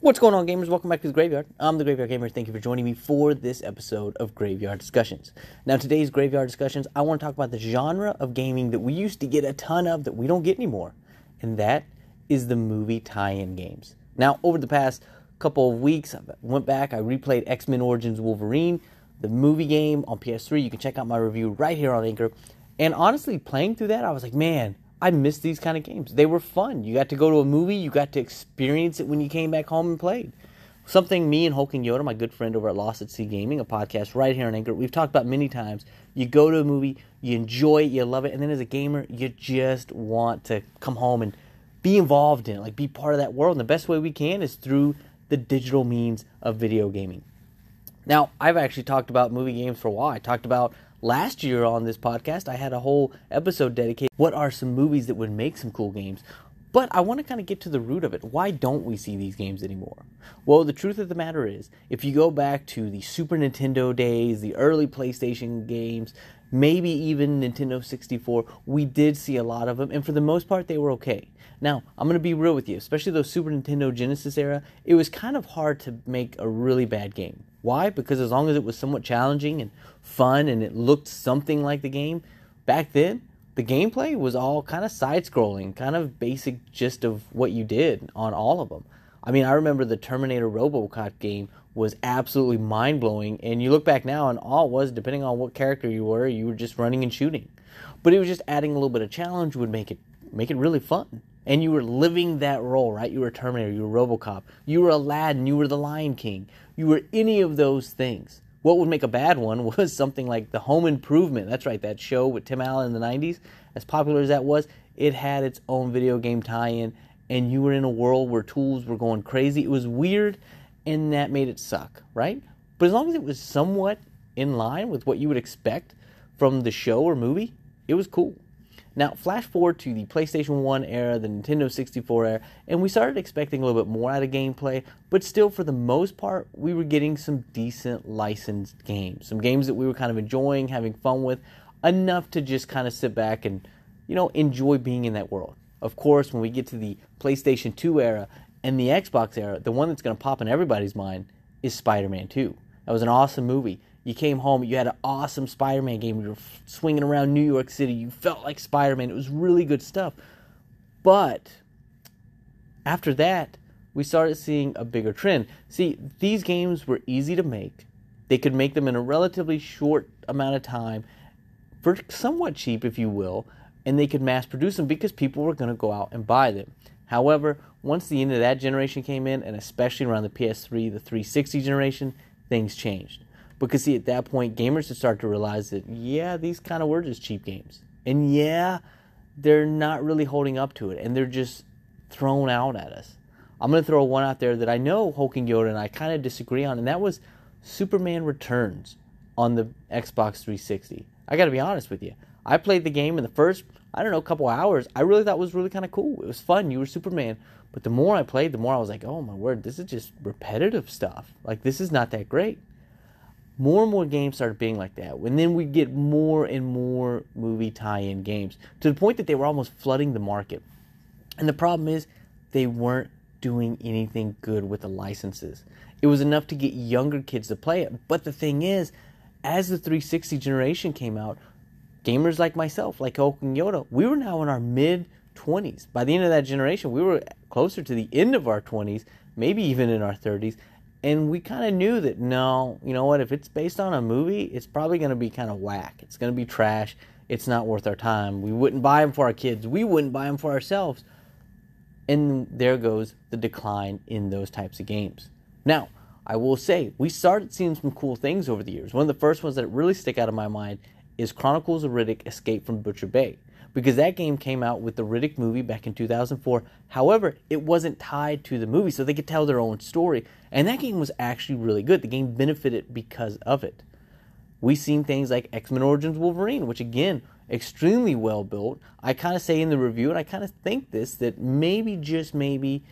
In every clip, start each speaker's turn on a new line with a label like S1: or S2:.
S1: What's going on, gamers? Welcome back to the Graveyard. I'm the Graveyard Gamer. Thank you for joining me for this episode of Graveyard Discussions. Now, today's Graveyard Discussions, I want to talk about the genre of gaming that we used to get a ton of that we don't get anymore, and that is the movie tie-in games. Now, over the past couple of weeks, I went back, I replayed X-Men Origins Wolverine, the movie game on PS3. You can check out my review right here on Anchor. And honestly, playing through that, I was like, man, I miss these kind of games. They were fun. You got to go to a movie, you got to experience it when you came back home and played. Something me and Hulking Yoda, my good friend over at Lost at Sea Gaming, a podcast right here on Anchor, we've talked about many times. You go to a movie, you enjoy it, you love it, and then as a gamer, you just want to come home and be involved in it, like be part of that world. And the best way we can is through the digital means of video gaming. Now, I've actually talked about movie games for a while. I talked about last year on this podcast, I had a whole episode dedicated what are some movies that would make some cool games. But I want to kind of get to the root of it. Why don't we see these games anymore? Well, the truth of the matter is, if you go back to the Super Nintendo days, the early PlayStation games, maybe even Nintendo 64, we did see a lot of them, and for the most part, they were okay. Now, I'm going to be real with you, especially those Super Nintendo Genesis era, it was kind of hard to make a really bad game. Why? Because as long as it was somewhat challenging and fun and it looked something like the game, back then, the gameplay was all kind of side scrolling, kind of basic gist of what you did on all of them. I mean, I remember the Terminator Robocop game was absolutely mind blowing, and you look back now, and all it was, depending on what character you were, you were just running and shooting. But it was just adding a little bit of challenge would make it make it really fun. And you were living that role, right? You were Terminator, you were Robocop, you were Aladdin, you were the Lion King, you were any of those things. What would make a bad one was something like the Home Improvement. That's right, that show with Tim Allen in the 90s. As popular as that was, it had its own video game tie in, and you were in a world where tools were going crazy. It was weird, and that made it suck, right? But as long as it was somewhat in line with what you would expect from the show or movie, it was cool. Now, flash forward to the PlayStation 1 era, the Nintendo 64 era, and we started expecting a little bit more out of gameplay, but still, for the most part, we were getting some decent licensed games. Some games that we were kind of enjoying, having fun with, enough to just kind of sit back and, you know, enjoy being in that world. Of course, when we get to the PlayStation 2 era and the Xbox era, the one that's going to pop in everybody's mind is Spider Man 2. That was an awesome movie. You came home, you had an awesome Spider Man game. You were swinging around New York City. You felt like Spider Man. It was really good stuff. But after that, we started seeing a bigger trend. See, these games were easy to make, they could make them in a relatively short amount of time for somewhat cheap, if you will, and they could mass produce them because people were going to go out and buy them. However, once the end of that generation came in, and especially around the PS3, the 360 generation, things changed. Because see, at that point, gamers had started to realize that yeah, these kind of were just cheap games, and yeah, they're not really holding up to it, and they're just thrown out at us. I'm gonna throw one out there that I know Hulking Yoda and I kind of disagree on, and that was Superman Returns on the Xbox 360. I got to be honest with you. I played the game in the first, I don't know, couple hours. I really thought was really kind of cool. It was fun. You were Superman. But the more I played, the more I was like, oh my word, this is just repetitive stuff. Like, this is not that great more and more games started being like that. And then we get more and more movie tie in games to the point that they were almost flooding the market. And the problem is, they weren't doing anything good with the licenses. It was enough to get younger kids to play it. But the thing is, as the 360 generation came out, gamers like myself, like Hulking Yoda, we were now in our mid 20s. By the end of that generation, we were closer to the end of our 20s, maybe even in our 30s and we kind of knew that no, you know what? If it's based on a movie, it's probably going to be kind of whack. It's going to be trash. It's not worth our time. We wouldn't buy them for our kids. We wouldn't buy them for ourselves. And there goes the decline in those types of games. Now, I will say, we started seeing some cool things over the years. One of the first ones that really stick out of my mind is Chronicles of Riddick Escape from Butcher Bay because that game came out with the Riddick movie back in 2004. However, it wasn't tied to the movie, so they could tell their own story. And that game was actually really good. The game benefited because of it. We've seen things like X Men Origins Wolverine, which again, extremely well built. I kind of say in the review, and I kind of think this, that maybe, just maybe,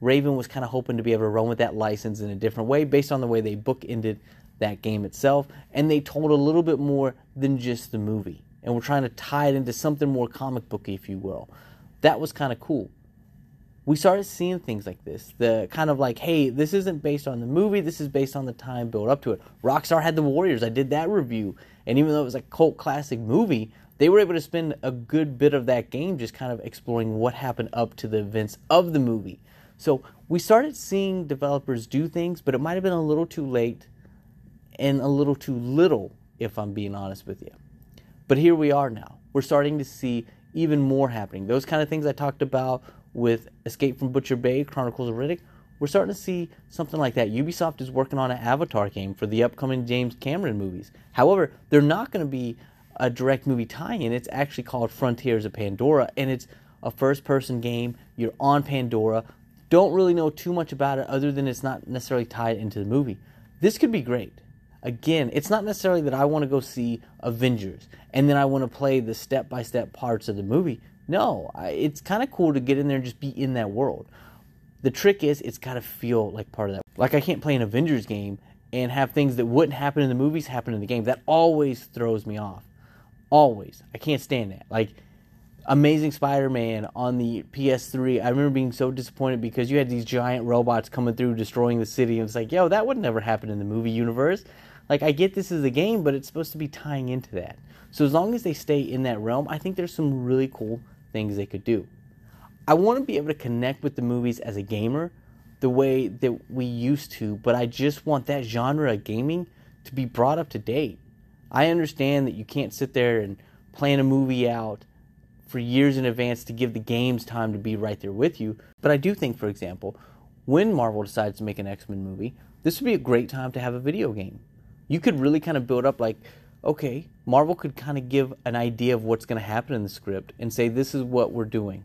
S1: Raven was kind of hoping to be able to run with that license in a different way based on the way they bookended that game itself. And they told a little bit more than just the movie and we're trying to tie it into something more comic booky, if you will. That was kind of cool. we started seeing things like this. The kind of like, hey, this isn't based on the movie, this is based on the time built up to it. Rockstar had the Warriors. I did that review. And even though it was a cult classic movie, they were able to spend a good bit of that game just kind of exploring what happened up to the events of the movie. So we started seeing developers do things, but it might have been a little too late and a little too little, if I'm being honest with you. But here we are now. We're starting to see even more happening. Those kind of things I talked about with Escape from Butcher Bay, Chronicles of Riddick, we're starting to see something like that. Ubisoft is working on an Avatar game for the upcoming James Cameron movies. However, they're not going to be a direct movie tie-in. It's actually called Frontiers of Pandora, and it's a first-person game. You're on Pandora. Don't really know too much about it other than it's not necessarily tied into the movie. This could be great. Again, it's not necessarily that I want to go see Avengers and then I want to play the step-by-step parts of the movie. No, I, it's kind of cool to get in there and just be in that world. The trick is it's got to feel like part of that. Like I can't play an Avengers game and have things that wouldn't happen in the movies happen in the game. That always throws me off. Always. I can't stand that. Like Amazing Spider-Man on the PS3, I remember being so disappointed because you had these giant robots coming through destroying the city and it's like, yo, that would never happen in the movie universe. Like I get this is a game, but it's supposed to be tying into that. So as long as they stay in that realm, I think there's some really cool things they could do. I want to be able to connect with the movies as a gamer the way that we used to, but I just want that genre of gaming to be brought up to date. I understand that you can't sit there and plan a movie out for years in advance to give the games time to be right there with you. But I do think, for example, when Marvel decides to make an X Men movie, this would be a great time to have a video game. You could really kind of build up, like, okay, Marvel could kind of give an idea of what's going to happen in the script and say, this is what we're doing.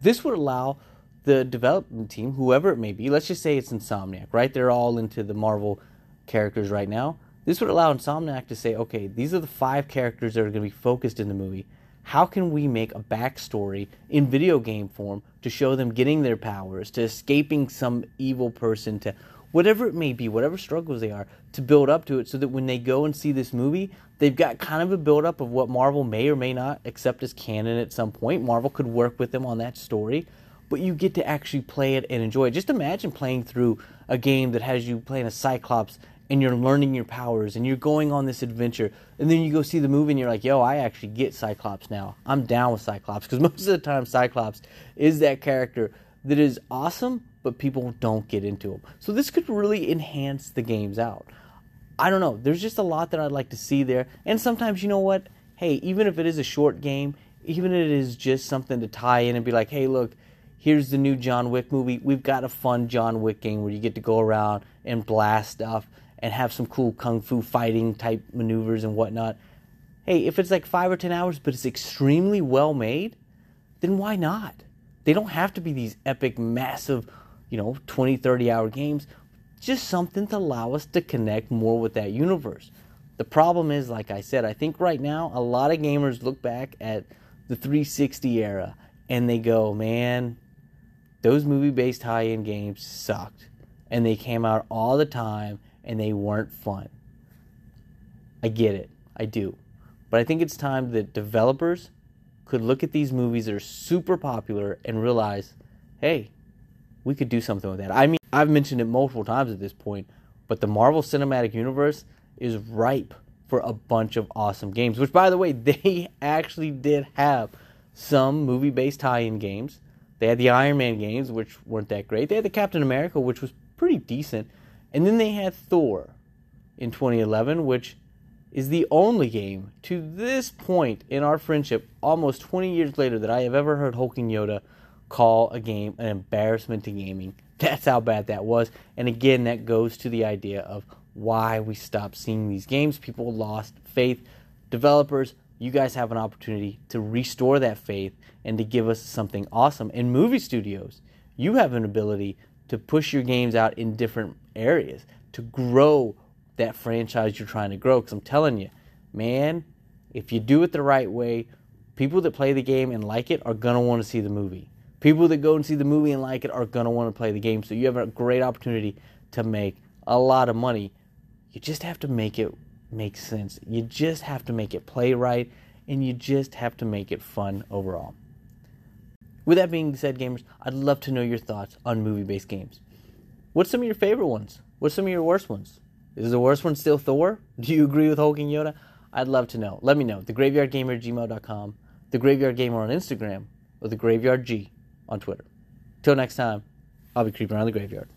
S1: This would allow the development team, whoever it may be, let's just say it's Insomniac, right? They're all into the Marvel characters right now. This would allow Insomniac to say, okay, these are the five characters that are going to be focused in the movie. How can we make a backstory in video game form to show them getting their powers, to escaping some evil person, to whatever it may be, whatever struggles they are, to build up to it so that when they go and see this movie, they've got kind of a build up of what Marvel may or may not accept as canon at some point. Marvel could work with them on that story, but you get to actually play it and enjoy it. Just imagine playing through a game that has you playing a Cyclops and you're learning your powers and you're going on this adventure and then you go see the movie and you're like yo i actually get cyclops now i'm down with cyclops because most of the time cyclops is that character that is awesome but people don't get into them. so this could really enhance the games out i don't know there's just a lot that i'd like to see there and sometimes you know what hey even if it is a short game even if it is just something to tie in and be like hey look here's the new john wick movie we've got a fun john wick game where you get to go around and blast stuff and have some cool kung fu fighting type maneuvers and whatnot. Hey, if it's like five or ten hours, but it's extremely well made, then why not? They don't have to be these epic, massive, you know, 20, 30 hour games. Just something to allow us to connect more with that universe. The problem is, like I said, I think right now a lot of gamers look back at the 360 era and they go, man, those movie based tie in games sucked. And they came out all the time and they weren't fun. I get it. I do. But I think it's time that developers could look at these movies that are super popular and realize, hey, we could do something with that. I mean, I've mentioned it multiple times at this point, but the Marvel Cinematic Universe is ripe for a bunch of awesome games, which, by the way, they actually did have some movie based tie in games. They had the Iron Man games, which weren't that great. They had the Captain America, which was pretty decent. And then they had Thor in 2011, which is the only game to this point in our friendship, almost 20 years later, that I have ever heard Hulking Yoda call a game an embarrassment to gaming. That's how bad that was. And again, that goes to the idea of why we stopped seeing these games. People lost faith. Developers, you guys have an opportunity to restore that faith and to give us something awesome. In movie studios, you have an ability to push your games out in different areas to grow that franchise you're trying to grow. Because I'm telling you, man, if you do it the right way, people that play the game and like it are going to want to see the movie. People that go and see the movie and like it are going to want to play the game. So you have a great opportunity to make a lot of money. You just have to make it make sense. You just have to make it play right and you just have to make it fun overall. With that being said, gamers, I'd love to know your thoughts on movie based games. What's some of your favorite ones? What's some of your worst ones? Is the worst one still Thor? Do you agree with Hulking Yoda? I'd love to know. Let me know. TheGraveyardGamer at gmail.com, The Graveyard Gamer on Instagram, or The Graveyard G on Twitter. Till next time, I'll be creeping around the graveyard.